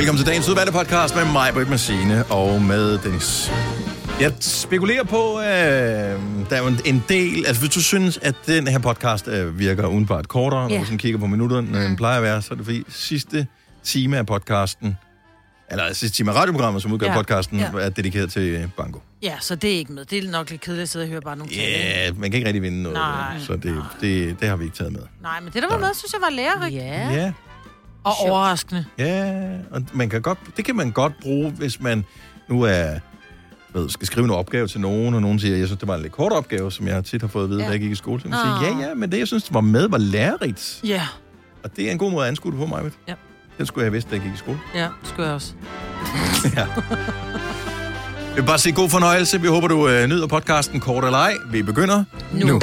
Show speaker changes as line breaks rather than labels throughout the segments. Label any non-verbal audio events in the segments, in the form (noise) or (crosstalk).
Velkommen til dagens udvalgte podcast med mig, Britt Massine og med Dennis. Jeg spekulerer på, øh, der er jo en- del... Altså, hvis du synes, at den her podcast øh, virker udenbart kortere, når
Ja.
du sådan kigger på minutterne, når den plejer at være, så er det fordi sidste time af podcasten, eller sidste time af radioprogrammet, som udgør
Ja.
podcasten,
Ja.
er dedikeret til øh, banko.
Ja, så det er ikke med. Det er nok lidt kedeligt at sidde og høre bare nogle
Ja,
tale.
yeah, man kan ikke rigtig vinde noget,
Nej,
så det, det, det har vi ikke taget med.
Nej, men det der var med, synes jeg var lærerigt.
Ja.
Ja,
Og overraskende.
ja, og man kan godt, det kan man godt bruge, hvis man nu er ved, skal skrive en opgave til nogen, og nogen siger, jeg synes, det var en lidt kort opgave, som jeg tit har fået at vide, ja. Da jeg gik i skole. Så kan man
Åh.
sige, ja, ja, men det, jeg synes, det var med, var lærerigt.
Ja,
Og det er en god måde at anskue det på mig.
Ja.
Den skulle jeg have vidst, da jeg gik i skole.
ja, det skulle jeg også. (laughs)
ja. Jeg vil bare sige god fornøjelse. Vi håber, du øh, nyder podcasten kort eller ej. Vi begynder nu. nu.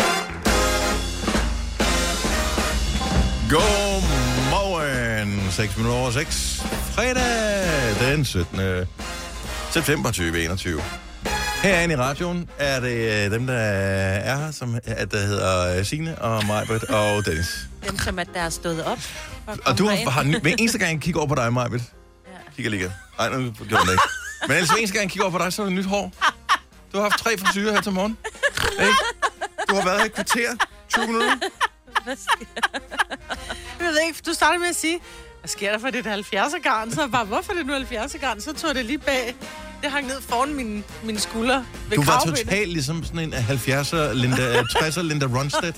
Godmorgen. 6 minutter over 6. Fredag den 17. september 2021. Herinde i radioen er det øh, dem, der er her, som er, der hedder øh, Signe og Majbert og Dennis.
Dem, som at der er stået op.
Og du har, har hver eneste gang, jeg kigger over på dig, Majbet.
Ja.
Kigger lige. Nej, nu gjorde den ikke. Men ellers hver eneste gang, jeg kigger over på dig, så er det nyt hår. Du har haft tre frisyrer her til morgen. Ikke? Du har været her i kvarter. 20 minutter.
Jeg ved ikke, du startede med at sige, hvad sker der for det der 70'er garn? Så bare, hvorfor er det nu 70'er garn? Så tog jeg det lige bag. Det hang ned foran mine, mine skuldre ved
Du var
kravbenet.
totalt ligesom sådan en 70'er Linda, 60'er Linda Ronstedt.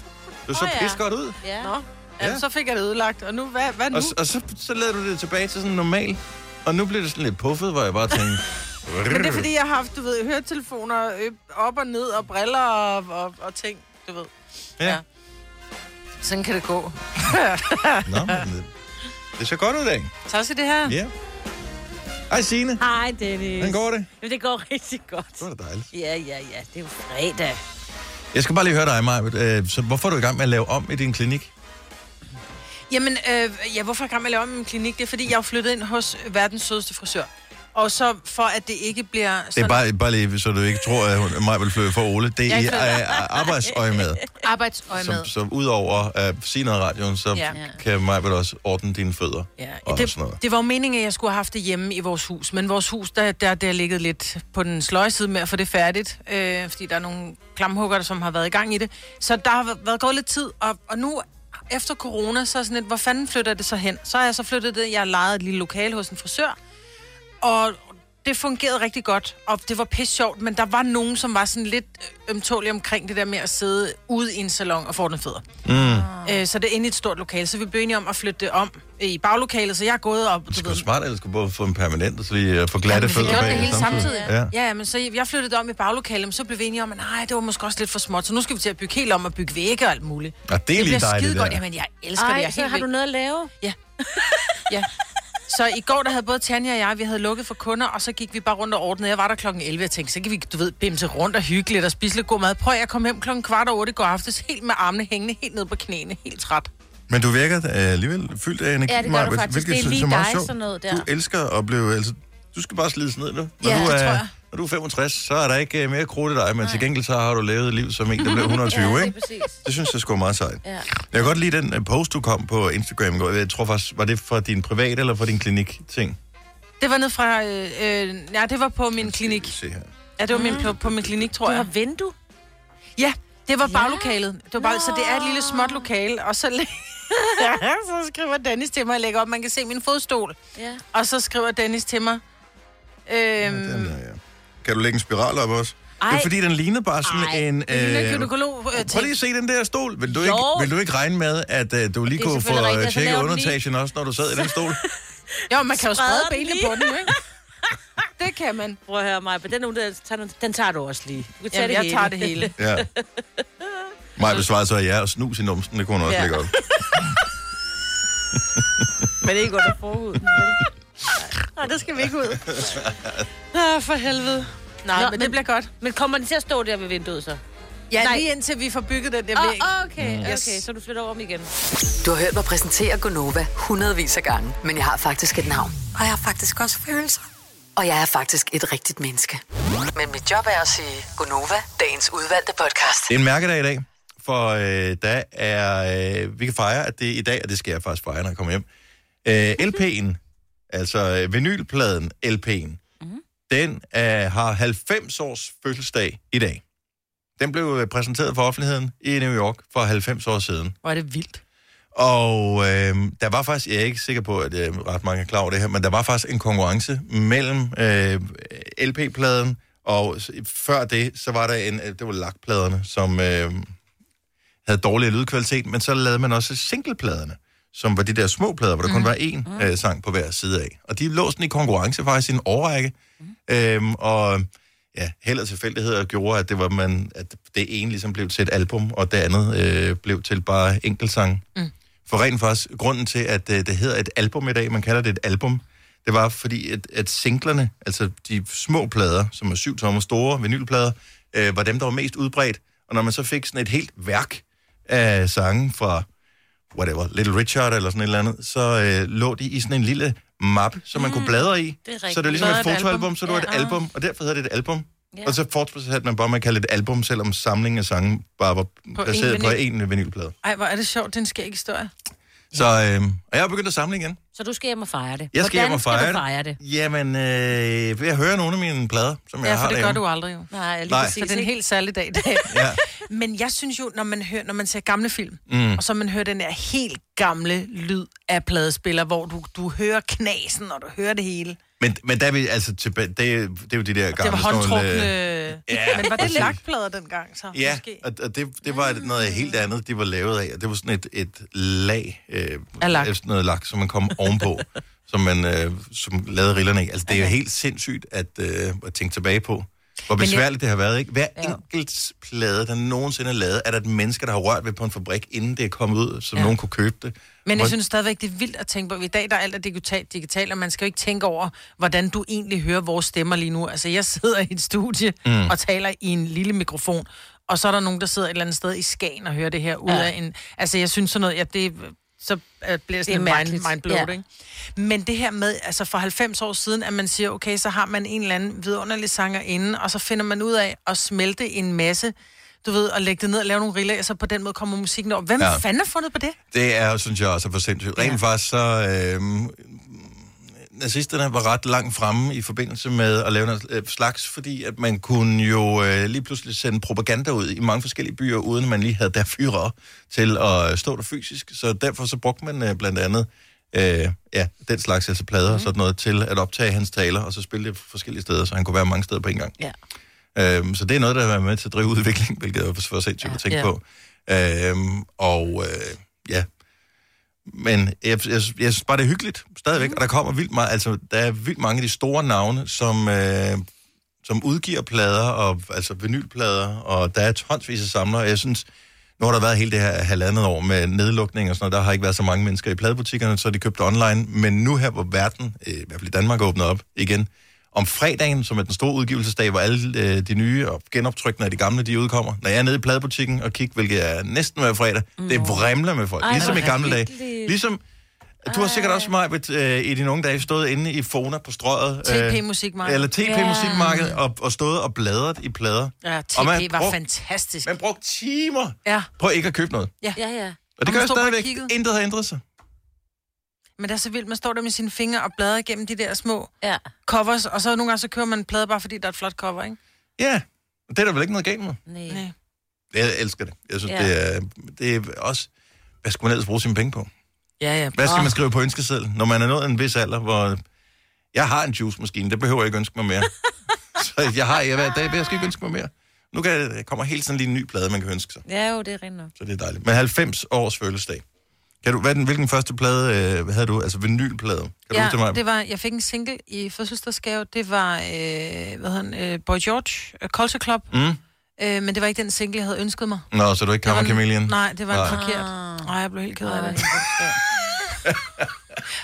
Du så
Åh, ja.
pis godt ud.
Ja.
Nå,
Ja.
ja. så fik jeg det ødelagt. Og nu, hvad, hvad nu?
Og, og så, så lavede du det tilbage til sådan normal. Og nu bliver det sådan lidt puffet, hvor jeg bare tænkte... (laughs)
Men det er fordi, jeg har haft, du ved, høretelefoner øh, op og ned, og briller og, og, og ting, du ved.
Ja.
Ja. Sådan kan det gå. (laughs)
Nå, men det, ser godt ud i dag.
Tak skal det her.
Ja. Hej Signe.
Hej, Dennis.
Hvordan går det?
Jo, det går rigtig godt.
Det var da dejligt.
Ja, ja, ja. Det er jo fredag.
Jeg skal bare lige høre dig, Maja. Så hvorfor er du i gang med at lave om i din klinik?
Jamen, øh, ja, hvorfor er jeg i gang med at lave om i min klinik? Det er, fordi jeg er flyttet ind hos verdens sødeste frisør. Og så for, at det ikke bliver
Det
sådan
er bare, bare lige, så du ikke tror, at hun, Maja vil flytte for Ole. Det er i arbejdsøje med. (laughs)
arbejdsøje med.
Så, så udover at sige noget radioen, så
Ja.
kan Maja vel også ordne dine fødder.
Ja,
og
det,
sådan noget.
det var jo meningen, at jeg skulle have haft det hjemme i vores hus. Men vores hus, der, der, der er ligget lidt på den sløje side med at få det færdigt. Øh, fordi der er nogle klamhugger, som har været i gang i det. Så der har været gået lidt tid. Og, og nu, efter corona, så er sådan lidt, hvor fanden flytter det så hen? Så har jeg så flyttet det. Jeg har lejet et lille lokal hos en frisør. Og det fungerede rigtig godt, og det var pisse sjovt, men der var nogen, som var sådan lidt øh, ømtålige omkring det der med at sidde ude i en salon og få den fødder.
Mm.
Øh, så det er inde i et stort lokale, så vi blev enige om at flytte det om i baglokalet, så jeg er gået op...
Det skulle smart, at du skulle både få en permanent, og så lige øh, få glatte
vi
fødder
gjorde
bag
det hele samtidig.
Ja.
Ja, ja, men så jeg flyttede det om i baglokalet, men så blev vi enige om, at nej, det var måske også lidt for småt, så nu skal vi til at bygge helt om og bygge vægge og alt muligt.
Og det er
det
lige
bliver
dejligt,
godt. Jamen, jeg elsker det. Jeg
Ej, så
helt
har du
væk.
noget at lave?
Ja. (laughs) Så i går, der havde både Tanja og jeg, vi havde lukket for kunder, og så gik vi bare rundt og ordnede. Jeg var der klokken 11, jeg tænkte, så kan vi, du ved, bimse rundt og hygge lidt og spise lidt god mad. Prøv at jeg kom hjem klokken kvart over otte i går aftes, helt med armene hængende, helt ned på knæene, helt træt.
Men du virker øh, alligevel fyldt af energi,
Ja, det gør du
Maja,
faktisk.
hvilket
Det er
synes
lige
meget
dig,
sjovt.
sådan noget der.
Du elsker at blive... Altså, du skal bare slides ned nu. Når
Ja,
du
det
er,
tror jeg.
Når du er 65, så er der ikke øh, mere krudt i dig, men til gengæld så har du levet et liv som en, der blev 120,
Ja,
ikke?
præcis.
Det synes jeg sgu er meget sejt.
Ja.
Jeg kan godt lide den øh, post, du kom på Instagram. i går. Jeg tror faktisk, var det fra din private eller fra din klinik-ting?
Det var ned fra, øh, øh, ja, det var på min klinik.
Se her.
Ja, det var min, på, på min klinik, tror
Du
jeg.
har vindue?
Ja, det var
Ja.
baglokalet. Det var bare, så det er et lille småt lokale, og så, (laughs) ja, så skriver Dennis til mig, jeg lægger op, man kan se min fodstol.
Ja.
Og så skriver Dennis til mig, øhm,
Den der, ja. Kan du lægge en spiral op også? Det er
Ej.
fordi, den ligner bare sådan
Ej,
en...
er en øh,
Prøv lige at se den der stol. Vil du,
Jo.
ikke, vil du ikke regne med, at uh, du lige
Det er
kunne få
rigtigt. Så
tjekket
laver den lige-
underetagen også, når du sad i den stol? (laughs)
Jo, man kan jo sprede
den
benene på den, ikke? (laughs) Det kan man.
Prøv at høre mig, men den, tager, den tager du også lige. Du kan tage
Jamen,
det
jeg
hele.
tager det hele.
Ja. (laughs) Mig besvarede så, at ja, og snus i numsen, det kunne hun også
Ja.
lægge op.
Men det er ikke under forhuden.
Nej, det skal vi ikke ud. Nå, for helvede. Nej,
Nå,
men,
men-
det bliver godt.
Men kommer den til at stå der ved vinduet så?
Ja,
Nej.
lige indtil vi får bygget den der
Åh,
væg.
oh, okay,
Mm.
okay,
Yes.
så du flytter over om igen.
Du har hørt mig præsentere Gonova hundredvis af gange, men jeg har faktisk et navn. Og jeg har faktisk også følelser. Og jeg er faktisk et rigtigt menneske. Men mit job er at sige Gonova, dagens udvalgte podcast.
Det er en mærkedag i dag, for øh, der er, øh, vi kan fejre, at det er i dag, og det skal jeg faktisk fejre, når jeg kommer hjem. Øh, LP'en altså øh, vinylpladen, LP'en. Den øh, har 90 års fødselsdag i dag. Den blev øh, præsenteret for offentligheden i New York for 90 år siden.
Hvor er det vildt.
Og øh, der var faktisk, jeg er ikke sikker på, at øh, ret mange er klar over det her, men der var faktisk en konkurrence mellem øh, LP-pladen, og før det, så var der en, øh, det var lakpladerne, som øh, havde dårlig lydkvalitet, men så lavede man også singlepladerne, som var de der små plader, hvor der kun var én øh, sang på hver side af. Og de lå sådan i konkurrence faktisk i en årrække. Øhm, og ja, held og tilfældigheder gjorde, at det, var man, at det ene ligesom blev til et album, og det andet øh, blev til bare enkeltsang. Mm. For rent faktisk, grunden til, at øh, det hedder et album i dag, man kalder det et album, det var fordi, at, at singlerne, altså de små plader, som er syv tommer store vinylplader, øh, var dem, der var mest udbredt. Og når man så fik sådan et helt værk af sange fra whatever, Little Richard eller sådan et eller andet, så øh, lå de i sådan en lille mappe, som man kunne bladre i.
det er
så det var ligesom
er
et fotoalbum,
album?
så det var et
Ja.
album, og derfor hedder det et album.
Ja.
Og så fortsatte man bare med at kalde det et album, selvom samlingen af sange bare var
På
placeret
én
på
vinyl.
en vinylplade.
Ej, hvor er det sjovt, det er en skæg historie.
Så øh, og jeg har begyndt at samle igen.
Så du skal hjem og fejre det.
Jeg skal hjem
Hvordan
og fejre
skal
det.
du fejre det?
Jamen, øh, jeg hører nogle af mine plader, som jeg
Ja,
har
for det gør du aldrig jo.
Nej, lige
Nej.
præcis.
Så det er en helt særlig dag i dag. (laughs)
Ja.
Men jeg synes jo, når man, hører, når man ser gamle film, mm. og så man hører den der helt gamle lyd af pladespiller, hvor du, du hører knasen, og du hører det hele.
Men, men der er vi altså tilbage, det, er- det er jo de der gamle...
Det var
nogle,
håndtrukne...
øh,
Ja, (laughs) men var det lakplader dengang så?
Ja,
Måske?
og, og det, det var noget helt andet, de var lavet af. Det var sådan et, et lag øh,
Af lak.
sådan noget lak, som man kom ovenpå, (laughs) som man øh, som lavede rillerne af. Altså, det er jo helt sindssygt at, øh, at tænke tilbage på, hvor
Men jeg-
besværligt det har været. Ikke? Hver
Ja.
enkelt plade, der nogensinde er lavet, er der et menneske, der har rørt ved på en fabrik, inden det er kommet ud, så
ja.
nogen kunne købe det.
Men jeg synes stadigvæk, det er vildt at tænke på. I dag der er alt er digitalt, digitalt, og man skal jo ikke tænke over, hvordan du egentlig hører vores stemmer lige nu. Altså, jeg sidder i et studie mm. og taler i en lille mikrofon, og så er der nogen, der sidder et eller andet sted i Skagen og hører det her ud
Ja.
af en... Altså, jeg synes sådan noget, ja, det så bliver
Det
sådan det mind, mindblown,
Ja.
ja. ikke? Men det her med, altså for 90 år siden, at man siger, okay, så har man en eller anden vidunderlig sanger inde, og så finder man ud af at smelte en masse, du ved, og lægge det ned og lave nogle riller, så på den måde kommer musikken over. Hvem
Ja.
fanden har fundet på det?
Det er, synes jeg også, er for sindssygt. Rent
Ja.
faktisk så... Øh, nazisterne var ret langt fremme i forbindelse med at lave noget øh, slags, fordi at man kunne jo øh, lige pludselig sende propaganda ud i mange forskellige byer, uden at man lige havde der fyre til at stå der fysisk. Så derfor så brugte man øh, blandt andet øh, ja, den slags altså plader
Mhm.
og sådan noget til at optage hans taler, og så spille det forskellige steder, så han kunne være mange steder på en gang.
Ja.
Øhm, så det er noget, der har været med til at drive (laughs) udvikling, hvilket er for sindssygt at tænke
Ja.
på. Øhm, og øh, ja, men jeg, jeg, jeg synes bare, det er hyggeligt stadigvæk, og der kommer vildt meget, altså der er vildt mange af de store navne, som, øh, som udgiver plader, og, altså vinylplader, og der er tonsvis af samlere, og jeg synes, nu har der været hele det her halvandet år med nedlukning og sådan noget, der har ikke været så mange mennesker i pladebutikkerne, så de købt online, men nu her, hvor verden, øh, i hvert fald i Danmark, åbner op igen, om fredagen, som er den store udgivelsesdag, hvor alle øh, de nye og genoptrykkene af de gamle, de udkommer. Når jeg er nede i pladebutikken og kigger, hvilket er næsten hver fredag, det vrimler med folk.
Ej,
ligesom i gamle dage. Ligesom, du har sikkert også, Majbet, øh, i dine unge dage stået inde i Fona på strøget.
TP-musikmarked.
Eller TP-musikmarked, og, og stået og bladret i plader.
Ja,
Og man
TP var
brugte-
fantastisk.
Man brugte timer
Ja,
på ikke at købe noget.
Ja, ja.
Og det
Og
gør jeg stadigvæk. Intet har ændret sig.
Men det er så vildt. Man står der med sine fingre og bladrer igennem de der små
ja.
covers, og så nogle gange så kører man en plade bare fordi der er et flot cover, ikke?
Ja, og det er der vel ikke noget galt med.
Nej.
Nej.
Jeg elsker det. Jeg synes,
Ja.
det, er, det er også... Hvad skal man ellers bruge sine penge på?
Ja, ja.
Hvad skal man skrive på ønskeseddel, når man er nået en vis alder, hvor... Jeg har en juice-maskine, det behøver jeg ikke ønske mig mere. (laughs) så jeg har jeg hver dag, jeg skal ikke ønske mig mere. Nu kan, der kommer helt sådan lige en ny plade, man kan ønske sig.
Ja, jo, det er rent nok.
Så det er dejligt. Men 90 års fødselsdag. Kan du, hvad den, hvilken første plade øh, havde du? Altså vinylplade. Kan du
Ja,
huske det, mig?
det var, jeg fik en single i fødselsdagsgave. Det var, øh, hvad han, øh, Boy George, uh, Culture Club.
Mm?
Øh, men det var ikke den single, jeg havde ønsket mig.
Nå, så du ikke
Det var
Kammer Chameleon?
Nej, det var
Nej.
en forkert. Nej, jeg blev helt ked af det.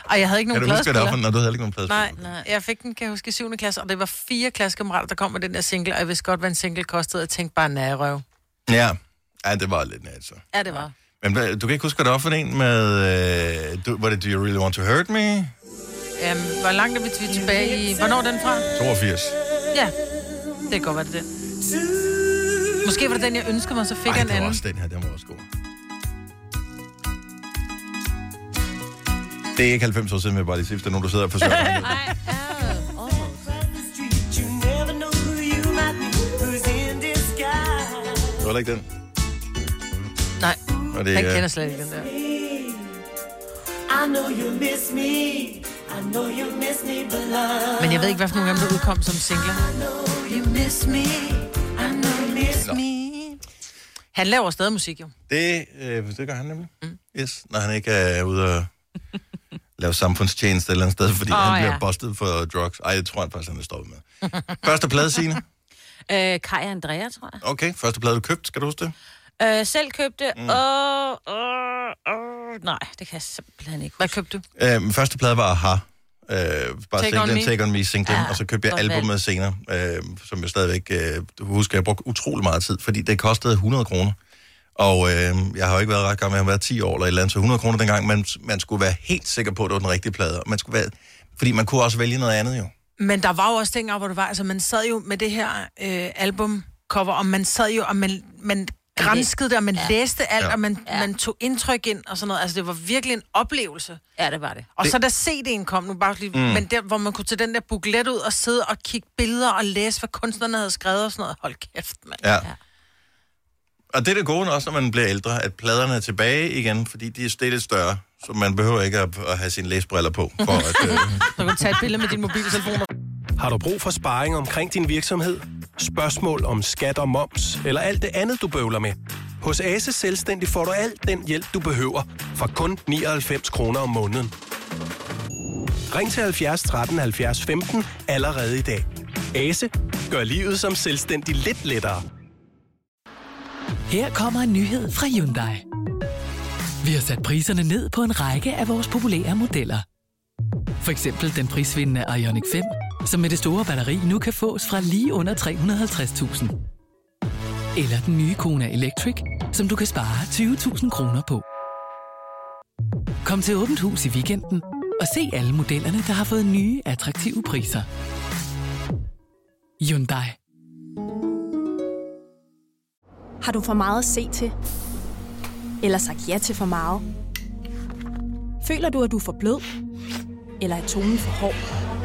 Og (laughs) jeg havde ikke
Kan
nogen
du huske, hvad
pladespiller.
når du havde ikke nogen plade?
Nej,
Nej.
jeg fik den, kan jeg huske, i 7. klasse, og det var fire klassekammerater, der kom med den der single, og jeg vidste godt, hvad en single kostede. Jeg tænkte bare, nej, røv.
Ja. ja, det var lidt net, så.
Ja, det var.
Men hvad- du kan ikke huske, hvad det var for en med... Øh, du, var det Do You Really Want To Hurt Me?
Um, hvor langt er vi tilbage i... Hvornår er den fra?
82.
Ja, det kan godt være det den. Måske var det den, jeg ønskede mig, så fik
Ej,
jeg en
det var
anden.
også den her, den var også god. Det er ikke 90 år siden, jeg bare lige sige, hvis der er nogen, der sidder og forsøger. at regne ud det.
You never know who you might be, who's in disguise.
Det var heller ikke den.
Nej,
Og det, er-
kender slet ikke den der.
I know you miss me. I know you miss me, but love.
Men jeg ved ikke, hvad for nogle af dem, der udkom som singler.
You miss me. I know you miss.
Me. Han laver stadig musik, jo.
Det, øh, det gør han nemlig. Mm. Yes, når han ikke er ude og lave samfundstjeneste et eller andet sted, fordi oh, han bliver
ja.
bustet for drugs. Ej, det tror jeg faktisk, han er stoppet med. Første plade, Signe. (laughs)
Øh, Kai og Andrea, tror jeg.
Okay, første plade, du købt, skal du huske det?
Øh, selv købte, mm. og, og, og, nej, det kan jeg simpelthen ikke.
Hvad købte du?
Øhm, første plade var Aha. Øh, bare
Take On
singlen,
Me.
Take On Me singlen,
Ja,
og så købte jeg albumet senere, øh, som jeg stadigvæk øh, husker, jeg brugte utrolig meget tid, fordi det kostede 100 kroner. Og øh, jeg har jo ikke været ret gammel, jeg har været 10 år eller et eller andet, så 100 kroner dengang, man, man skulle være helt sikker på, at det var den rigtige plade. Man skulle være, fordi man kunne også vælge noget andet jo.
Men der var jo også dengang, hvor det var, altså man sad jo med det her øh, albumcover, og man sad jo, og man, man grænskede det, og man ja. læste alt,
Ja.
ja. og man,
Ja.
ja. man tog indtryk ind og sådan noget. Altså det var virkelig en oplevelse.
Ja, det var det.
Og det... så da CD'en kom, nu bare lige, mm. men der, hvor man kunne tage den der buklet ud og sidde og kigge billeder og læse, hvad kunstnerne havde skrevet og sådan noget. Hold kæft, mand.
Ja. Og det er det gode også, når man bliver ældre, at pladerne er tilbage igen, fordi de er lidt større, så man behøver ikke at, at have sine læsbriller på, for at... Øh, (laughs)
Så kan du tage et billede med din mobiltelefon.
Har du brug for sparring omkring din virksomhed? Spørgsmål om skat og moms, eller alt det andet, du bøvler med? Hos Ase Selvstændig får du alt den hjælp, du behøver, for kun 99 kroner om måneden. Ring til 70 13 70 15 allerede i dag. Ase gør livet som selvstændig lidt lettere.
Her kommer en nyhed fra Hyundai. Vi har sat priserne ned på en række af vores populære modeller. For eksempel den prisvindende Ioniq 5, som med det store batteri nu kan fås fra lige under 350.000. Eller den nye Kona Electric, som du kan spare 20.000 kroner på. Kom til Åbent Hus i weekenden og se alle modellerne, der har fået nye, attraktive priser. Hyundai.
Har du for meget at se til? Eller sagt ja til for meget? Føler du, at du er for blød? Eller er tonen for hård?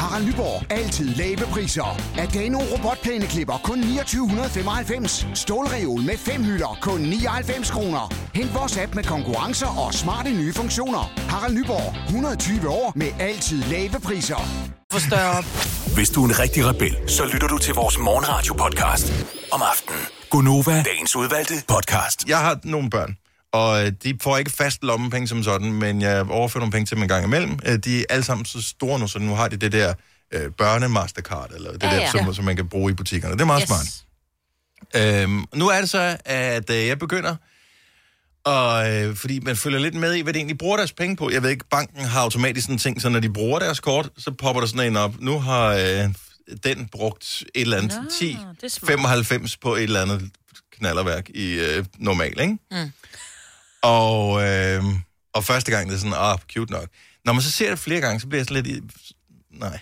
Harald Nyborg. Altid lave priser. Adano robotplæneklipper kun 2995. Stålreol med fem hylder kun 99 kroner. Hent vores app med konkurrencer og smarte nye funktioner. Harald Nyborg. 120 år med altid lave priser.
For større op.
Hvis du er en rigtig rebel, så lytter du til vores morgenradio-podcast om aftenen. Gunova, dagens udvalgte podcast.
jeg har nogle børn, og øh, de får ikke fast lommepenge som sådan, men jeg overfører nogle penge til dem en gang imellem. Øh, De er alle sammen så store nu, så nu har de det der øh, børne-mastercard, eller det
Ja,
der,
ja.
som, som man kan bruge i butikkerne. Det er meget yes. smart. Øhm, nu er det så, at øh, jeg begynder, og, øh, fordi man følger lidt med i, hvad de egentlig bruger deres penge på. Jeg ved ikke, banken har automatisk sådan en ting, så når de bruger deres kort, så popper der sådan en op. Nu har øh, den brugt et eller andet
Nå,
10,
det er smart.
95 på et eller andet knallerværk i øh, normal, ikke? Mm. Og, øh, og første gang, det er sådan, ah, cute nok. Når man så ser det flere gange, så bliver jeg sådan lidt, nej.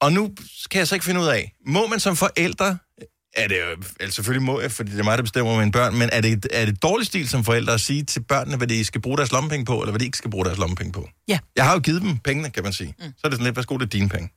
Og nu kan jeg så ikke finde ud af, må man som forældre, er det altså selvfølgelig må jeg, fordi det er mig, der bestemmer med mine børn, men er det, er det dårlig stil som forældre at sige til børnene, hvad de skal bruge deres lommepenge på, eller hvad de ikke skal bruge deres lommepenge på?
Ja.
Jeg har jo givet dem pengene, kan man sige. Mm. Så er det sådan lidt, værsgo, det er dine penge.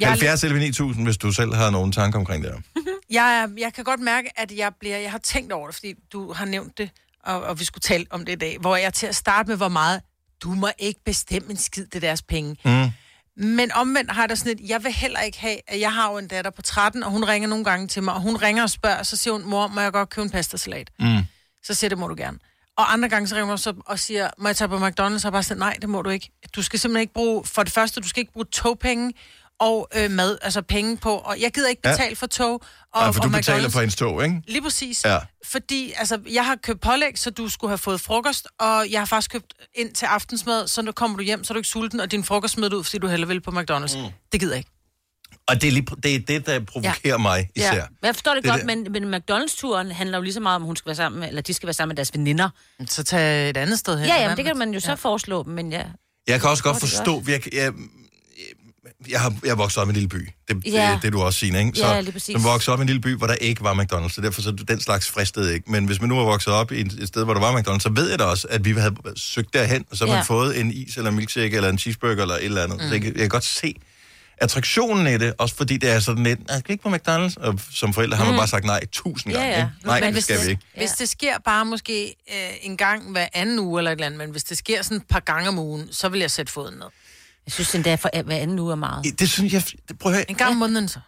Jeg, er
70 11 9000, hvis du selv har nogle tanker omkring det her. (laughs)
jeg, jeg kan godt mærke, at jeg bliver, jeg har tænkt over det, fordi du har nævnt det, og, og vi skulle tale om det i dag, hvor jeg til at starte med, hvor meget, du må ikke bestemme en skid, det er deres penge.
Mm.
Men omvendt har jeg da sådan et, jeg vil heller ikke have, at jeg har jo en datter på 13, og hun ringer nogle gange til mig, og hun ringer og spørger, og så siger hun, mor, må jeg godt købe en pastasalat?
Mm.
Så siger det må du gerne. Og andre gange så ringer hun så og siger, må jeg tage på McDonald's? Og bare sådan, nej, det må du ikke. Du skal simpelthen ikke bruge, for det første, du skal ikke bruge togpenge og øh, mad, altså penge på, og jeg gider ikke
Ja.
betale for tog og,
Og, for
og
du betaler
McDonald's.
for hendes tog, ikke?
Lige præcis.
Ja.
Fordi altså, jeg har købt pålæg, så du skulle have fået frokost, og jeg har faktisk købt ind til aftensmad, så nu kommer du hjem, så er du ikke sulten, og din frokost smider du ud, fordi du hellere vil på McDonald's. Mm. Det gider jeg ikke.
Og det er, lige, det, er det, der provokerer ja. mig især.
Ja. Men Jeg forstår det,
Det
godt,
der-
men, men McDonald's-turen handler jo lige så meget om, at hun skal være sammen med, eller de skal være sammen med deres veninder.
Så tag et andet sted hen.
Ja, jamen, det kan man jo så foreslå, men ja.
Jeg kan også godt forstå, jeg, jeg, jeg, har, jeg vokset op i en lille by. Det, ja.
Ja.
det, det er du også, Signe, ikke?
Ja, lige præcis.
man voksede op i en lille by, hvor der ikke var McDonald's, så derfor så den slags fristede ikke. Men hvis man nu var vokset op i et, sted, hvor der var McDonald's, så ved jeg da også, at vi havde søgt derhen, og så har
Ja.
man fået en is, eller en milkshake, eller en cheeseburger, eller et eller andet. Mm. Så jeg, kan- jeg kan godt se attraktionen i det, også fordi det er sådan lidt, "Ah, skal vi ikke på McDonald's? Og som forældre har man
Mm.
bare sagt nej tusind
Ja,
gange.
ja.
Ikke? Nej,
Men
det
hvis
skal vi ikke.
Hvis det sker bare måske øh, en gang hver anden uge eller et eller andet, men hvis det sker sådan et par gange om ugen, så vil jeg sætte foden ned.
Jeg synes endda, for hver anden uge er meget.
Det synes jeg... Det, prøv at høre.
En gang om måneden så.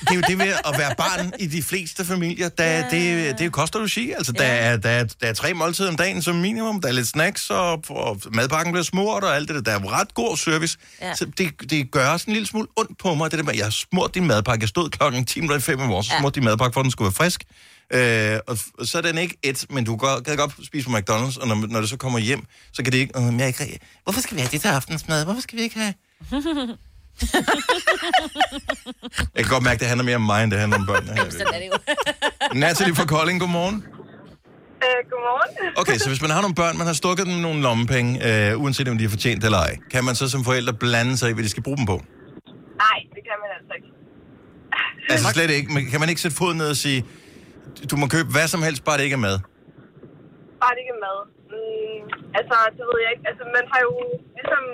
det er jo det ved at være barn i de fleste familier. Der, ja. det, det koster du sige. Altså, der, er, der, er, der er tre måltider om dagen som minimum. Der er lidt snacks, og, og madpakken bliver smurt og alt det der. Der er ret god service. Ja.
Ja.
Så det, det gør også en lille smule ondt på mig. Det der med, jeg har smurt din madpakke. Jeg stod klokken 10.05 i morges, så
Ja.
smurte din madpakke, for at den skulle være frisk. Øh, og, og så er den ikke et, men du kan, kan godt spise på McDonald's, og når, når det så kommer hjem, så kan det ikke... Øh, jeg ikke hvorfor skal vi have det til aftensmad? Hvorfor skal vi ikke have... (laughs) Jeg kan godt mærke, det handler mere om mig, end det handler om børnene. her.
Sådan er det jo.
Natalie fra Kolding, godmorgen.
Øh, godmorgen.
Okay, så hvis man har nogle børn, man har stukket dem nogle lommepenge, øh, uanset om de har fortjent det eller ej, kan man så som forældre blande sig i, hvad de skal bruge dem på?
Nej, det kan man altså ikke.
Altså slet ikke. Men kan man ikke sætte foden ned og sige, du må købe hvad som helst, bare det ikke er mad?
Bare det ikke er mad. Mm, altså, det ved jeg ikke. Altså, man har jo ligesom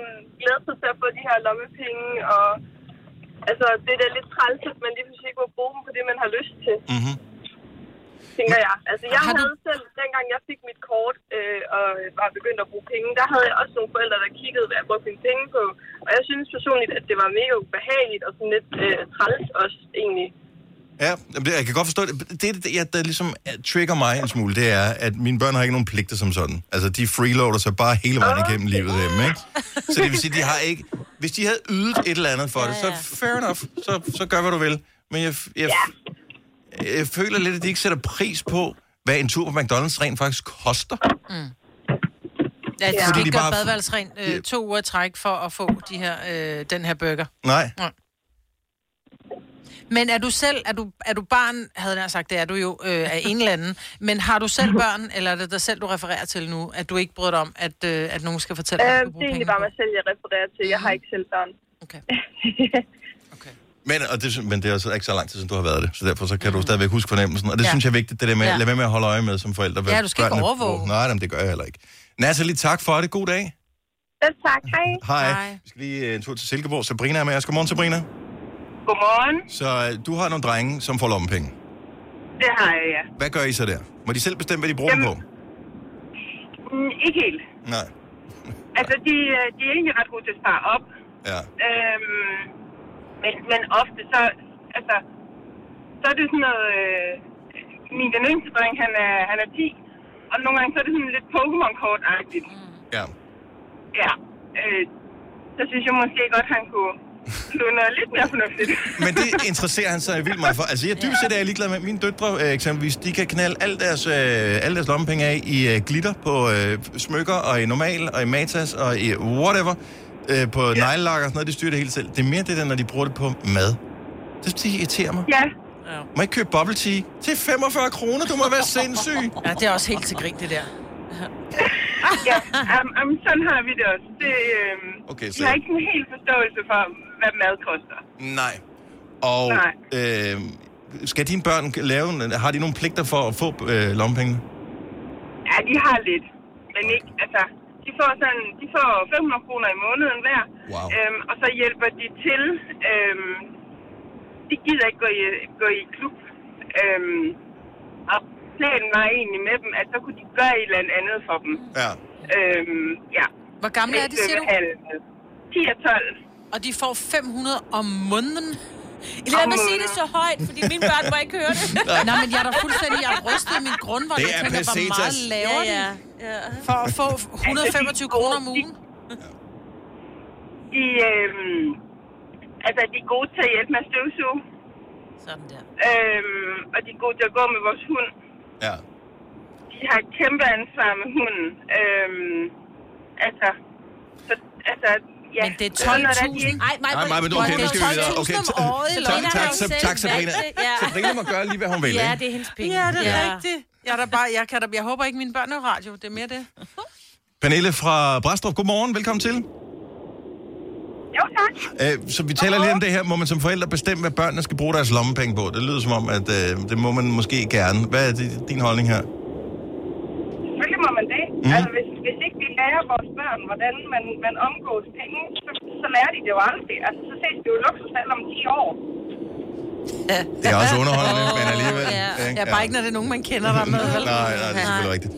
glædet sig til at få de her lommepenge, og altså, det er da lidt træls, at man lige pludselig ikke må bruge dem på det, man har lyst til,
Mm-hmm.
tænker jeg. Altså, jeg
Har du-
havde selv, dengang jeg fik mit kort øh, og var begyndt at bruge penge, der havde jeg også nogle forældre, der kiggede, hvad jeg brugte mine penge på. Og jeg synes personligt, at det var mega ubehageligt og sådan lidt øh, træls også, egentlig.
Ja, det- jeg kan godt forstå det. Det, det jeg, der ligesom øh, trigger mig en smule, det er, at mine børn har ikke nogen pligter som sådan. Altså, de freeloader sig bare hele vejen igennem livet dem, ikke? Så det vil sige, de har ikke... Hvis de havde ydet et eller andet for det, så fair enough. Så, så gør, hvad du vil. Men jeg, jeg, jeg føler lidt, at de ikke sætter pris på, hvad en tur på McDonald's rent faktisk koster.
Ja, de skal ikke gøre
bare-
badeværelsesrent øh, to uger træk for at få de her, øh, den her burger.
Nej.
Men er du selv, er du, er du barn, havde jeg sagt, det er du jo øh, af en eller anden, men har du selv børn, eller er det dig selv, du refererer til nu, at du ikke bryder dig om, at, øh, at nogen skal fortælle dig,
Øh,
at
det er egentlig bare mig selv, jeg refererer til. Jeg har ikke selv børn.
Okay. (laughs)
Men, og det, men det er altså ikke så lang tid siden, du har været det, så derfor så kan du stadigvæk huske fornemmelsen. Og det
Ja.
synes jeg er vigtigt, det der med,
Ja.
ja. lad være med at holde øje med som forældre.
Ja, du skal ikke overvåge.
Nej, jamen, det gør jeg heller ikke. Natalie, tak for det. God dag.
Selv tak. Hej.
Hej. Vi skal lige øh, en tur til Silkeborg. Sabrina er med os. Godmorgen, Sabrina.
Godmorgen.
Så øh, du har nogle drenge, som får lommepenge.
Det har jeg, ja.
Hvad gør I så der? Må de selv bestemme, hvad de bruger dem på?
Mm, ikke helt.
Nej. (laughs)
Altså, de, øh, de er egentlig ret gode til at spare op.
Ja.
Øhm, men, men ofte så, altså, så er det sådan noget, øh, min den yngste dreng, han er, han er 10, og nogle gange så er det sådan lidt Pokémon-kort-agtigt.
Ja.
Ja. Øh, så synes jeg måske godt, han kunne noget lidt mere fornuftigt. (laughs)
Men det interesserer han sig vildt meget for. Altså, jeg dybt set er jeg ligeglad med. Mine døtre, øh, eksempelvis, de kan knalde alle deres, øh, alle deres lommepenge af i øh, glitter på øh, smykker, og i normal, og i matas, og i whatever. Øh, på ja. neglelakker og sådan noget, de styrer det hele selv. Det er mere det der, når de bruger det på mad. Det, det irriterer mig.
Ja.
Må jeg ikke købe bubble tea til 45 kroner? Du må være sindssyg. (laughs)
Ja, det er også helt til grin, det der.
ja, um, um, sådan har vi det også. Det, øhm,
Okay, så-
har ikke sådan helt forståelse for, hvad mad koster.
Nej. Og
Nej.
øh, skal dine børn lave, har de nogle pligter for at få øh, lommepenge?
Ja, de har lidt. Men ikke, altså, de får sådan, de får 500 kroner i måneden hver.
Wow.
Øhm, og så hjælper de til. Øhm, de gider ikke gå i, gå i klub. Øhm, og planen var egentlig med dem, at så kunne de gøre et eller andet for dem.
Ja.
Øhm, ja.
Hvor gamle er de, siger du?
Svømmehallen. 10 og 12.
Og de får 500 om måneden?
Lad mig sige det så højt, fordi mine børn må ikke høre det. (laughs)
Nej, men jeg er da fuldstændig, jeg har rystet min grundvold.
Det
Jeg
er
tænker, hvor meget laver
Ja,
de
ja.
for at få 125 kroner om ugen?
De, øhm, altså, de er gode til at hjælpe med at støvsuge.
Sådan der.
Øhm, og de er gode til at gå med vores hund.
Ja.
De har et kæmpe ansvar med hunden. Øhm, altså, så, altså, Ja.
Men det er
Eller når der
12.000.
ikke-
Ej, mig,
Nej, nej, men okay, nu skal vi videre. Okay,
om året i
tak, tak, tak, tak, Sabrina.
Ja.
Sabrina må gøre lige, hvad hun vil,
Ja, det er hendes penge.
Ja, det er ja. rigtigt. Jeg, er bare, jeg, kan da, jeg håber ikke, mine børn er radio. Det er mere det.
Pernille fra Brastrup, godmorgen. Velkommen til.
Jo, tak.
Øh, så vi taler lige om det her. Må man som forældre bestemme, hvad børnene skal bruge deres lommepenge på? Det lyder som om, at øh, det må man måske gerne. Hvad er di- din holdning her?
Selvfølgelig må man det. Mm. Altså, hvis, hvis ikke lærer vores børn, hvordan man, man omgås penge, så, så lærer de det jo aldrig. Altså, så ses det jo luksusfald om 10 år.
Det er også underholdende, men alligevel.
Ja.
ikke?
Ja, bare ikke, når det er nogen, man kender der med. Vel?
Nej, nej, det er selvfølgelig rigtigt.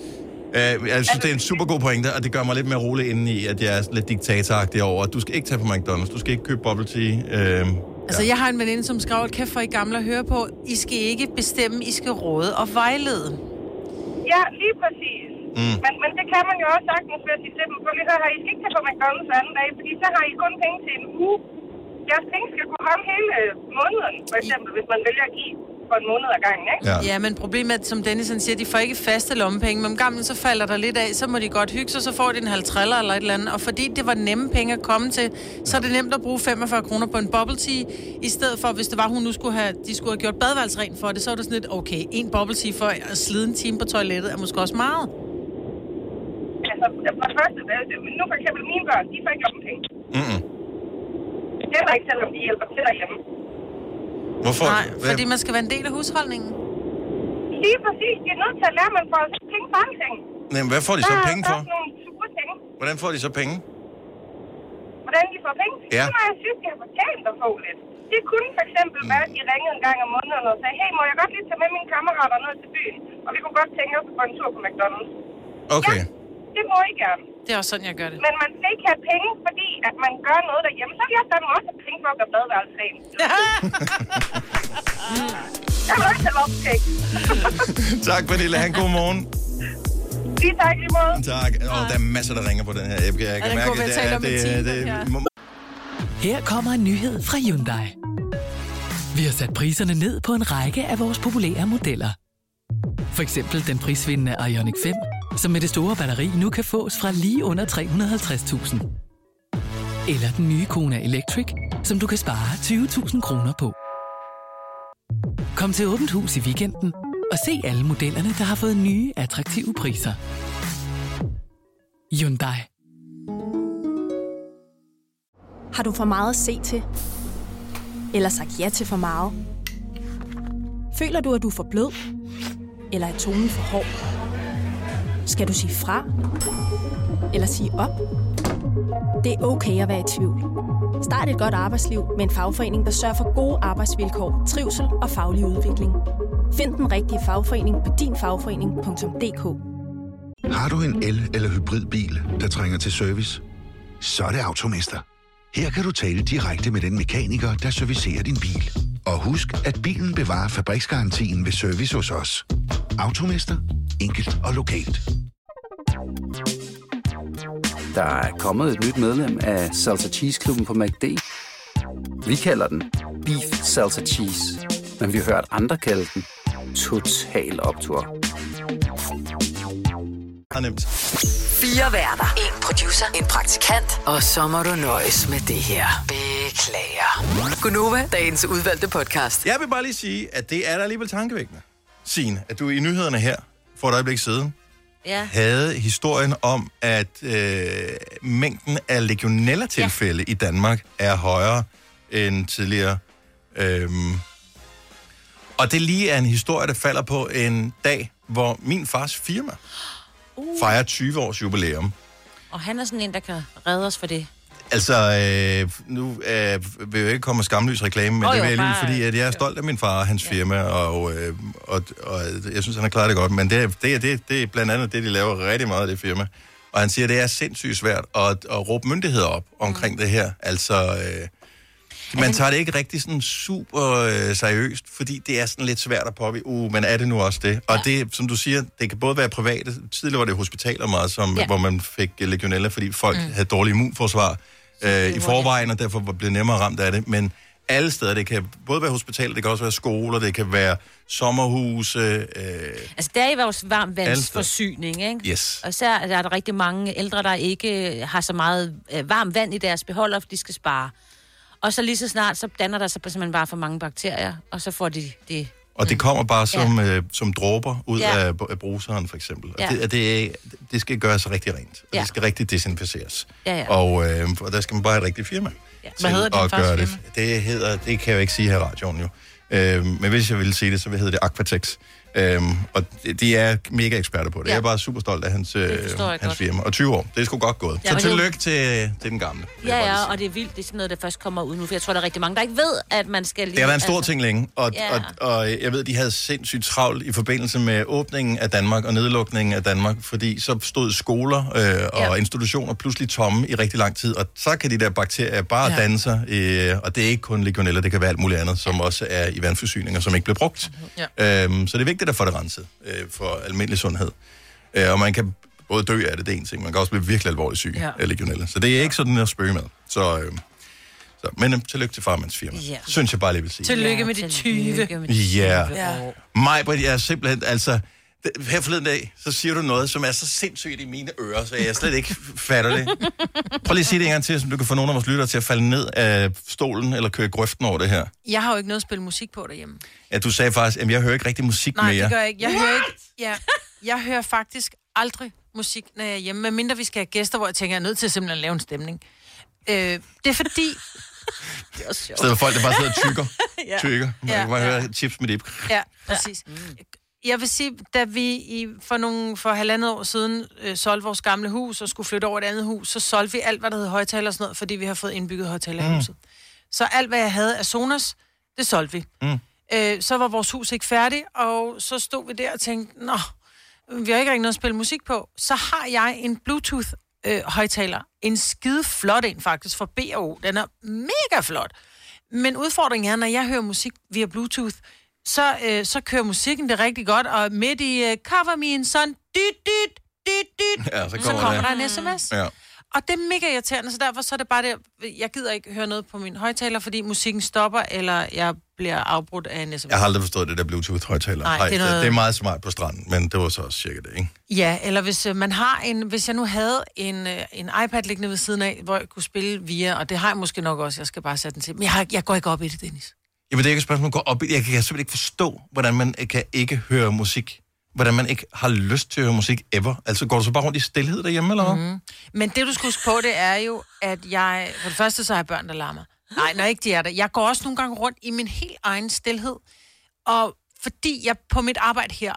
Øh, jeg synes, det er en super god pointe, og det gør mig lidt mere rolig inde i, at jeg er lidt diktatoragtig over, at du skal ikke tage på McDonald's, du skal ikke købe bubble tea. Øh,
Altså, jeg har en veninde, som skrev, at kæft for I gamle at høre på. I skal ikke bestemme, I skal råde og vejlede.
Ja, lige præcis.
Mm.
Men, men det kan man jo også sagtens ved at sige til dem. Prøv lige her, I skal ikke tage på McDonald's anden dag, fordi så har I kun penge til en uge. Jeres penge skal kunne holde hele måneden, for eksempel, hvis man vælger at give for en måned ad gangen, ikke?
Ja.
Ja, men problemet er, som Dennis han siger, de får ikke faste lommepenge, men om gangen så falder der lidt af, så må de godt hygge sig, så får de en halv triller eller et eller andet. Og fordi det var nemme penge at komme til, så er det nemt at bruge 45 kroner på en bubble tea, i stedet for, hvis det var, hun nu skulle have, de skulle have gjort badeværelsesrent for det, så er det sådan lidt, okay, en bubble tea for at slide en time på toilettet er måske også meget.
Altså, for det første, nu for eksempel mine børn, de får ikke lommepenge.
Mm-mm.
Heller ikke, selvom de hjælper til derhjemme.
Hvorfor?
Nej, fordi man skal være en del af husholdningen.
Lige præcis. De er nødt til at lære, at man får penge for alting.
Jamen, hvad får de så
Der er-
penge
Der
for?
er sådan nogle sure ting.
Hvordan får de så penge?
Hvordan de får penge?
Ja.
Det jeg synes, de har fortjent at få lidt. Det kunne for eksempel være, at de ringede en gang om måneden og sagde, hey, må jeg godt lige tage med mine kammerater ned til byen? Og vi kunne godt tænke os at gå en tur på McDonald's.
Okay.
Det må I gerne.
Det er også sådan, jeg gør det.
Men man skal ikke have penge, fordi at man gør noget derhjemme. Så vil jeg fandme også have penge for at gøre badeværelset rent. (laughs) Jeg vil også have lommepenge. (laughs)
tak, Pernille. Ha' en god morgen.
Lige tak lige måde.
Tak. Åh, der er masser, der ringer på den her. Jeg, jeg kan
den
mærke, det er... Det, det,
ja.
må-
Her kommer en nyhed fra Hyundai. Vi har sat priserne ned på en række af vores populære modeller. For eksempel den prisvindende Ioniq 5, som med det store batteri nu kan fås fra lige under 350.000. Eller den nye Kona Electric, som du kan spare 20.000 kroner på. Kom til Åbent Hus i weekenden og se alle modellerne, der har fået nye, attraktive priser. Hyundai.
Har du for meget at se til? Eller sagt ja til for meget? Føler du, at du er for blød? Eller er tonen for hård? Skal du sige fra? Eller sige op? Det er okay at være i tvivl. Start et godt arbejdsliv med en fagforening, der sørger for gode arbejdsvilkår, trivsel og faglig udvikling. Find den rigtige fagforening på dinfagforening.dk
Har du en el- eller hybridbil, der trænger til service? Så er det Automester. Her kan du tale direkte med den mekaniker, der servicerer din bil. Og husk, at bilen bevarer fabriksgarantien ved service hos os. Automester. Enkelt og lokalt.
Der er kommet et nyt medlem af Salsa Cheese Klubben på MACD. Vi kalder den Beef Salsa Cheese, men vi har hørt andre kalde den Total Optor.
Har nemt.
Fire værter. En producer. En praktikant. Og så må du nøjes med det her. Beklager. Gunova, dagens udvalgte podcast.
Jeg vil bare lige sige, at det er da alligevel tankevækkende. Signe, at du i nyhederne her, for et øjeblik siden,
Ja.
havde historien om, at øh, mængden af legionella-tilfælde ja. i Danmark er højere end tidligere. Øhm, og det lige er en historie, der falder på en dag, hvor min fars firma
Uh.
fejrer 20 års jubilæum.
Og han er sådan en, der kan redde os for det.
Altså, øh, nu øh, vil jeg ikke komme med skamlys reklame, men oh, det vil jeg lige, fordi at jeg er stolt af min far og hans ja. firma, og, øh, og, og jeg synes, han har klaret det godt. Men det, er- det, det, det er blandt andet det, de laver rigtig meget af det firma. Og han siger, at det er sindssygt svært at, at råbe myndigheder op omkring mm. det her. Altså, øh, man tager det ikke rigtig sådan super øh, seriøst, fordi det er sådan lidt svært at påvise. Uh, men er det nu også det? Og det, som du siger, det kan både være private. Tidligere var det hospitaler meget, som,
Ja.
ja. hvor man fik legionella, fordi folk mm. havde dårlig immunforsvar øh, i forvejen, og derfor blev nemmere ramt af det. Men alle steder. Det kan både være hospitaler, det kan også være skoler, det kan være sommerhuse. Øh,
Altså, det er i vores varmvandsforsyning, ikke?
Yes.
Og så er der rigtig mange ældre, der ikke har så meget øh, varmt vand i deres beholder, for de skal spare. Og så lige så snart, så danner der sig simpelthen bare for mange bakterier, og så får de det.
Og det kommer bare som, ja. øh, som dråber ud
Ja.
af, af bruseren, for eksempel. Og
Ja.
det, det, det skal gøres rigtig rent. Og
Ja.
det skal rigtig desinficeres.
Ja, ja.
Og, øh, og der skal man bare have et rigtigt firma.
Ja.
til at gøre det. Det hedder, det kan jeg jo ikke sige her i radioen jo. Øhm, men hvis jeg ville sige det, så hedder det Aquatex. Øhm, og de- er mega eksperter på det.
Ja.
Jeg er bare super stolt af hans, øh, hans
godt.
firma. Og 20 år, det er sgu godt gået.
Ja,
så
det
tillykke til, til den gamle.
Ja, ja, og det er vildt, det er sådan noget, der først kommer ud nu, for jeg tror, der er rigtig mange, der ikke ved, at man skal lige...
Det har været en stor ting længe, og,
Ja.
og, og jeg ved, de havde sindssygt travlt i forbindelse med åbningen af Danmark og nedlukningen af Danmark, fordi så stod skoler øh, og
Ja.
institutioner pludselig tomme i rigtig lang tid, og så kan de der bakterier bare
Ja.
ja. danne sig, øh, og det er ikke kun legionella, det kan være alt muligt andet, som også er i vandforsyninger, som ikke bliver brugt.
Ja.
Øhm, så det er vigtigt at få det renset øh, for almindelig sundhed. Øh, og man kan både dø af det, det er en ting, man kan også blive virkelig alvorligt syg
Ja.
af legionella. Så det er ikke sådan at spøge med. Så, øh, så, men øh, tillykke til farmands firma.
Ja.
Synes jeg bare lige vil sige.
Tillykke med de 20.
Ja.
Ja.
Mig, Britt, jeg er simpelthen, altså... Her forleden dag, så siger du noget, som er så sindssygt i mine ører, så jeg slet ikke fatter det. Prøv lige at sige det en gang til, så du kan få nogle af vores lyttere til at falde ned af stolen eller køre grøften over det her.
Jeg har jo ikke noget at spille musik på derhjemme.
Ja, du sagde faktisk, at jeg hører ikke rigtig musik
Nej,
mere.
det gør jeg ikke. Jeg hører, ikke ja, jeg hører faktisk aldrig musik, når jeg er hjemme, medmindre vi skal have gæster, hvor jeg tænker, jeg er nødt til simpelthen at lave en stemning. Øh, det er fordi... (laughs) det er også sjovt.
stedet folk, der bare sidder og tykker. (laughs)
Ja.
tykker. Man
Ja,
kan bare
ja.
høre chips med dip.
Ja, præcis. Mm. Jeg vil sige, da vi i, for, nogle, for halvandet år siden øh, solgte vores gamle hus og skulle flytte over et andet hus, så solgte vi alt, hvad der hed højtaler og sådan noget, fordi vi har fået indbygget højtaler
Mm.
i huset. Så alt, hvad jeg havde af Sonos, det solgte vi.
Mm.
Øh, så var vores hus ikke færdigt, og så stod vi der og tænkte, nå, vi har ikke rigtig noget at spille musik på. Så har jeg en Bluetooth-højtaler. en skide flot en faktisk, fra B&O. Den er mega flot. Men udfordringen er, når jeg hører musik via Bluetooth, så, øh, så kører musikken det rigtig godt, og midt i øh, Cover Me in Sun, dyt, dyt, dyt, dyt,
Ja, så
så
kommer,
kommer
det.
der en sms.
Ja.
Og det er mega irriterende, så derfor så er det bare det, jeg gider ikke høre noget på min højtaler, fordi musikken stopper, eller jeg bliver afbrudt af en sms.
Jeg har aldrig forstået det der Bluetooth-højtaler.
Nej, det er noget-
det er meget smart på stranden, men det var så også cirka det, ikke?
Ja, eller hvis øh, man har en, hvis jeg nu havde en, øh, en iPad liggende ved siden af, hvor jeg kunne spille via, og det har jeg måske nok også, jeg skal bare sætte den til. Men jeg, har, jeg går ikke op i det, Dennis.
Jamen, det er ikke et spørgsmål, at gå op i. Jeg kan simpelthen ikke forstå, hvordan man kan ikke høre musik. Hvordan man ikke har lyst til at høre musik ever. Altså, går du så bare rundt i stillhed derhjemme, eller hvad?
Mm. Men det, du skal huske på, det er jo, at jeg... For det første, så har jeg børn, der larmer. Nej, når ikke de er der. Jeg går også nogle gange rundt i min helt egen stillhed. Og fordi jeg på mit arbejde her,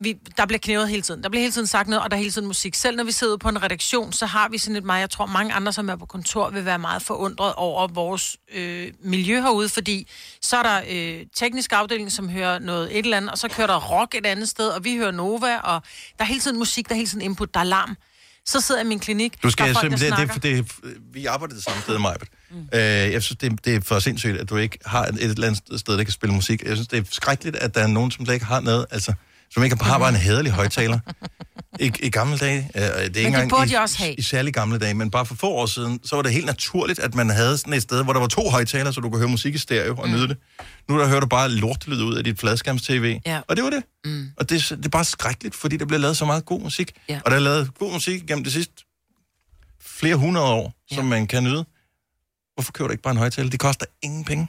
vi, der bliver knævet hele tiden. Der bliver hele tiden sagt noget, og der er hele tiden musik. Selv når vi sidder på en redaktion, så har vi sådan et meget... Jeg tror, mange andre, som er på kontor, vil være meget forundret over vores øh, miljø herude, fordi så er der øh, teknisk afdeling, som hører noget et eller andet, og så kører der rock et andet sted, og vi hører Nova, og der er hele tiden musik, der er hele tiden input, der er larm. Så sidder jeg i min klinik,
Du skal
der er folk, der
simpelthen, det,
snakker.
det, det, vi arbejder det samme sted, Majbet. Mm. Øh, jeg synes, det, det er for sindssygt, at du ikke har et, et eller andet sted, der kan spille musik. Jeg synes, det er skrækkeligt, at der er nogen, som slet ikke har noget, altså, som ikke har bare en hederlig højtaler. I, I gamle dage, øh, det er ikke engang
burde
i,
også have.
i særlig gamle dage, men bare for få år siden, så var det helt naturligt, at man havde sådan et sted, hvor der var to højtalere, så du kunne høre musik i stereo og mm. nyde det. Nu der hører du bare lortelyd ud af dit fladskærms-tv,
Ja.
og det var det.
Mm.
Og det, er- det er bare skrækkeligt, fordi der bliver lavet så meget god musik.
Ja.
Og der er lavet god musik gennem de sidste flere hundrede år, ja. som man kan nyde. Hvorfor køber du ikke bare en højtaler? Det koster ingen penge.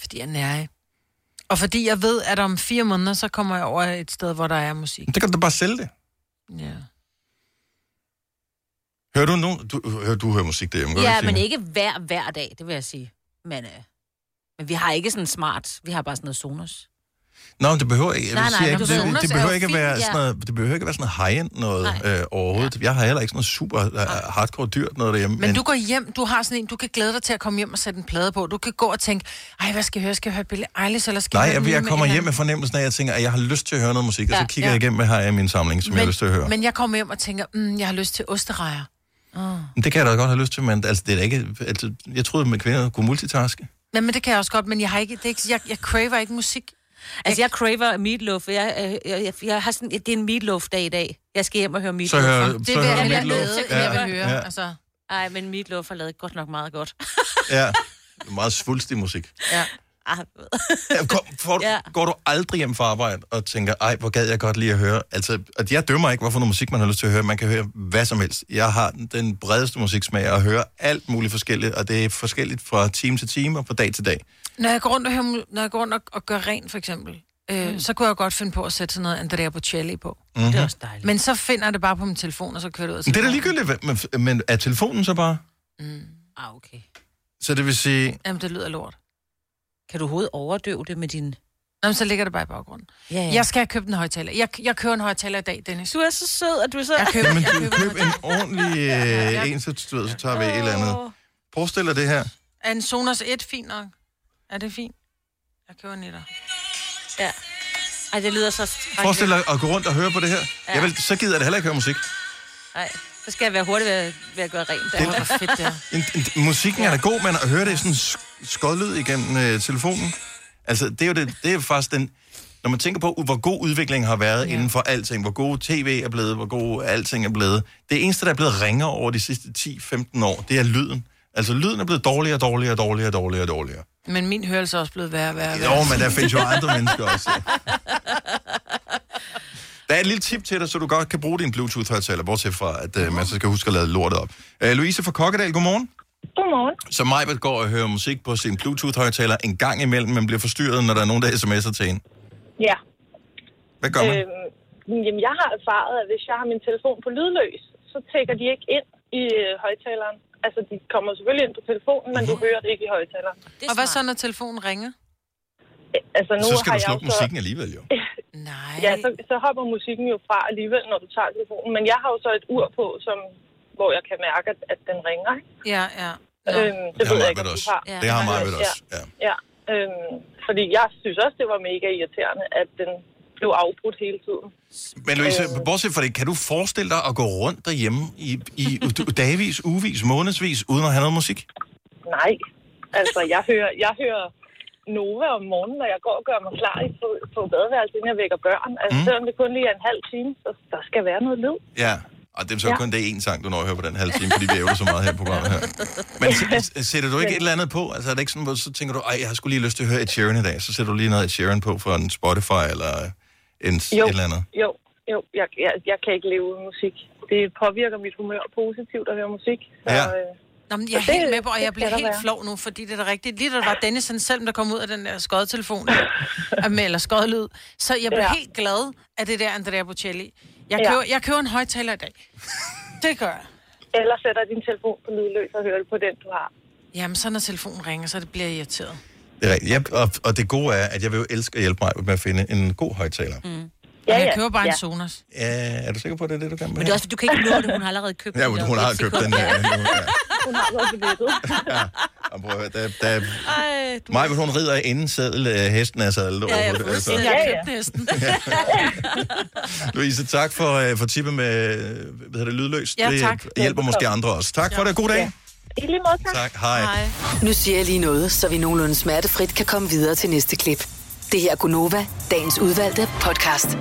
Fordi jeg er nær. Og fordi jeg ved, at om fire måneder, så kommer jeg over et sted, hvor der er musik.
Det kan du da bare sælge det.
Ja.
Hører du nogen? Du, hører, du hører musik derhjemme, gør du
Ja, men ikke hver, hver dag, det vil jeg sige. Men, øh, men vi har ikke sådan smart. Vi har bare sådan noget Sonos.
Nå, men det behøver ikke,
Nej, nej,
ikke, det, det,
er
behøver ikke at være
ja.
sådan noget, det behøver ikke at være sådan noget high-end noget øh, overhovedet. Jeg har heller ikke sådan noget super uh, hardcore dyrt noget derhjemme.
Men, men du går hjem, du har sådan en, du kan glæde dig til at komme hjem og sætte en plade på. Du kan gå og tænke, ej, hvad skal jeg høre? Skal jeg høre Billie Eilish, eller skal
Nej,
jeg høre
jeg, jeg kommer hjem med fornemmelsen af, at jeg tænker, at jeg har lyst til at høre noget musik, og
Ja,
så kigger
ja.
jeg igennem, hvad har jeg i min samling, som
men,
jeg har lyst til at høre.
Men jeg kommer hjem og tænker, mm, jeg har lyst til osterejer. Oh.
Det kan jeg da godt have lyst til, men altså, det er da ikke, altså, jeg troede, at kvinder kunne multitaske.
Nej, men det kan jeg også godt, men jeg har ikke, det er ikke, jeg, jeg craver ikke musik.
Altså, jeg craver meatloaf. Jeg, jeg, jeg, jeg, jeg har sådan, det er en meatloaf-dag i dag. Jeg skal hjem og høre meatloaf.
hør-
Det
så
vil
hør
jeg
Meatloaf.
ikke,
Ja,
jeg vil høre.
ja.
Altså.
Ej, men meatloaf har lavet godt nok meget godt.
Ja. (laughs) meget svulstig musik.
Ja.
Ja, Går, får,
Ja.
går du aldrig hjem fra arbejde og tænker, ej, hvor gad jeg godt lige at høre. Altså, at jeg dømmer ikke, hvorfor noget musik man har lyst til at høre. Man kan høre hvad som helst. Jeg har den- den bredeste musiksmag og hører alt muligt forskelligt, og det er forskelligt fra time til time og fra dag til dag.
Når jeg går rundt og, hører, når jeg går rundt og, og gør rent, for eksempel, øh, mm. så kunne jeg godt finde på at sætte sådan noget Andrea Bocelli på.
Mhm.
Det er også dejligt.
Men så finder jeg det bare på min telefon, og så kører det ud. og
det er da
så-
ligegyldigt, men, men er telefonen så bare?
Ah, okay.
Så det vil sige,
Jamen, det lyder lort.
Kan du overhovedet overdøve det med din...
Jamen, så ligger det bare i baggrunden.
Ja, ja.
Jeg skal have købt en højtaler. Jeg, jeg kører en højtaler i dag, Dennis.
Du er så sød, at du så...
Jeg køber,
jamen,
jeg
du
køber
køb en ordentlig øh, en, så, du ved, så tager vi et eller andet. Forestil dig det her.
Er en Sonos 1 fint nok? Er det fint? Jeg køber en etter.
Ja. Ej, det lyder så...
Forestil dig at gå rundt og høre på det her.
Ja.
Jeg vil, så gider jeg da heller ikke høre musik.
Nej, så skal jeg være hurtig ved, at- ved at gøre rent.
Det-
Der.
Hvor fedt det er.
En, en, musikken er da god, men at høre det i sådan sk- skodlyd igennem øh, telefonen. Altså, det er jo det, det er faktisk den... Når man tænker på, hvor god udviklingen har været ja. inden for alting, hvor god tv er blevet, hvor god alting er blevet. Det eneste, der er blevet ringere over de sidste 10-15 år, det er lyden. Altså, lyden er blevet dårligere, dårligere, dårligere, dårligere, dårligere.
Men min hørelse er også blevet værre og værre. værre.
Jo, men der findes jo andre mennesker også. (laughs) Der er et lille tip til dig, så du godt kan bruge din Bluetooth-højtaler, bortset fra, at uh, man så skal huske at lade lortet op. Uh, Louise fra Kokkedal, godmorgen.
Godmorgen.
Så Majbert går og hører musik på sin Bluetooth-højtaler en gang imellem, men bliver forstyrret, når der er nogen, der sms'er til en.
Ja.
Hvad gør man?
Øhm, jamen, jeg har erfaret, at hvis jeg har min telefon på lydløs, så tækker de ikke ind i øh, højtaleren. Altså, de kommer selvfølgelig ind på telefonen, men du hører det ikke i højtaleren.
Og hvad så, når telefonen ringer?
Altså, nu
Så skal
har
du
jeg
slukke
så...
musikken alligevel, jo. (laughs)
Nej.
Ja, så, så hopper musikken jo fra alligevel, når du tager telefonen. Men jeg har jo så et ur på, som, hvor jeg kan mærke, at, at den ringer. Ikke?
Ja, ja.
Øhm, det,
Det har
ved jeg ikke, om du
også.
har.
Det har Majbert også, ja.
Ja, øhm, fordi jeg synes også, det var mega irriterende, at den blev afbrudt hele tiden.
Men Louise, bortset fra det, kan du forestille dig at gå rundt derhjemme i, i dagvis, ugevis, månedsvis, uden at have noget musik?
Nej, altså jeg hører, jeg hører Nova om morgenen, når jeg går og gør mig klar i- på, på badeværelset, inden jeg vækker børn. Altså
Mm.
selvom det kun lige er en halv time, så der skal være noget lyd.
Ja, og det er så
Ja.
kun det ene sang, du når at høre på den halve time, fordi vi ævler så meget her i programmet her. Men sætter du ikke et eller andet på? Altså er det ikke sådan, hvor så tænker du, ej, jeg har skulle lige lyst til at høre et Sheeran i dag, så sætter du lige noget et Sheeran på fra en Spotify eller en,
Jo,
et eller andet.
jo, jo. Jeg, jeg, jeg kan ikke leve uden musik. Det påvirker mit humør positivt at høre musik. Så,
Ja.
øh,
Nå, men jeg er helt med på, og jeg bliver
der
helt
være.
flov nu, fordi det er da rigtigt. Lige da det var Dennis han selv, der kom ud af den der skodtelefon, (laughs) med, eller skodlyd, så jeg blev
Ja.
helt glad af det der Andrea Bocelli. Jeg
Ja.
køber, jeg køber en højtaler i dag. Det gør jeg.
Eller sætter din telefon på lydløs og hører på den, du har.
Jamen, så når telefonen ringer, så det bliver jeg irriteret.
Det er rigtigt. Jeg, og, og det gode er, at jeg vil jo elske at hjælpe mig med at finde en god højtaler. Mm.
Ja,
Ja,
jeg
ja,
køber bare
ja.
en Sonos.
Ja, er du sikker på, at det er det, du kan med?
Men det er også, du kan ikke nå det. Hun har allerede købt (laughs)
Ja,
den.
hun,
der
hun har (laughs) købt den ja.
Hun har været på nettet.
Og prøv at høre, der, der,
Ej, du...
Mig, hun rider inden sadel, øh, hesten er sadel.
Ja, ja,
over det, altså.
Jeg
Ja,
har
ja.
købt næsten. (laughs)
Louise, tak for, øh, for tippet med hvad hedder det, lydløst.
Ja,
det
tak.
hjælper måske andre også. Tak for det. God dag.
I lige måde, tak.
Tak. Hej.
Nej.
Nu siger jeg lige noget, så vi nogenlunde smertefrit kan komme videre til næste klip. Det her er Gunova, dagens udvalgte podcast.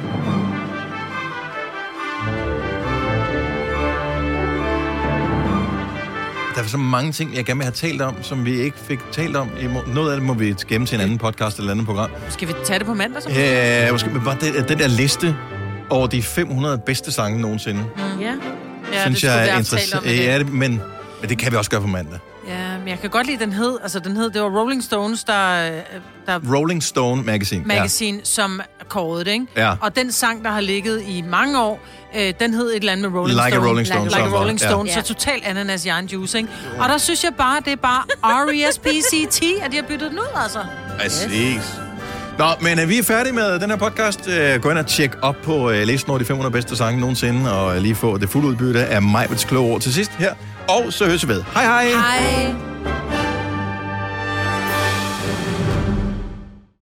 Der er så mange ting, jeg gerne vil have talt om, som vi ikke fik talt om. Noget af det må vi gemme til en anden podcast eller et andet program.
Skal vi tage det på mandag? Så?
Ja, måske men bare det, den der liste over de 500 bedste sange nogensinde,
Ja.
Ja,
synes
det skulle
jeg er interessant. Ja, det, men, men det kan vi også gøre på mandag.
Ja, men jeg kan godt lide, den hed, altså den hed, det var Rolling Stones, der, øh, der
Rolling Stone Magazine.
Magazine, ja. som kårede det, ikke?
Ja.
Og den sang, der har ligget i mange år, øh, den hed et eller andet med Rolling
Like a
Stone.
Rolling Stone,
Like, like a Rolling. Stone.
Ja.
Så total ananas juice, ikke? Og der synes jeg bare, det er bare R-E-S-P-C-T, at de har byttet den ud, altså.
Præcis. Nå, men er vi er færdige med den her podcast? Øh, Gå ind og tjek op på uh, listen over de 500 bedste sange nogensinde, og lige få det fulde udbytte af Majbets kloge ord til sidst her. Og så høres vi ved. Hej hej.
Hej.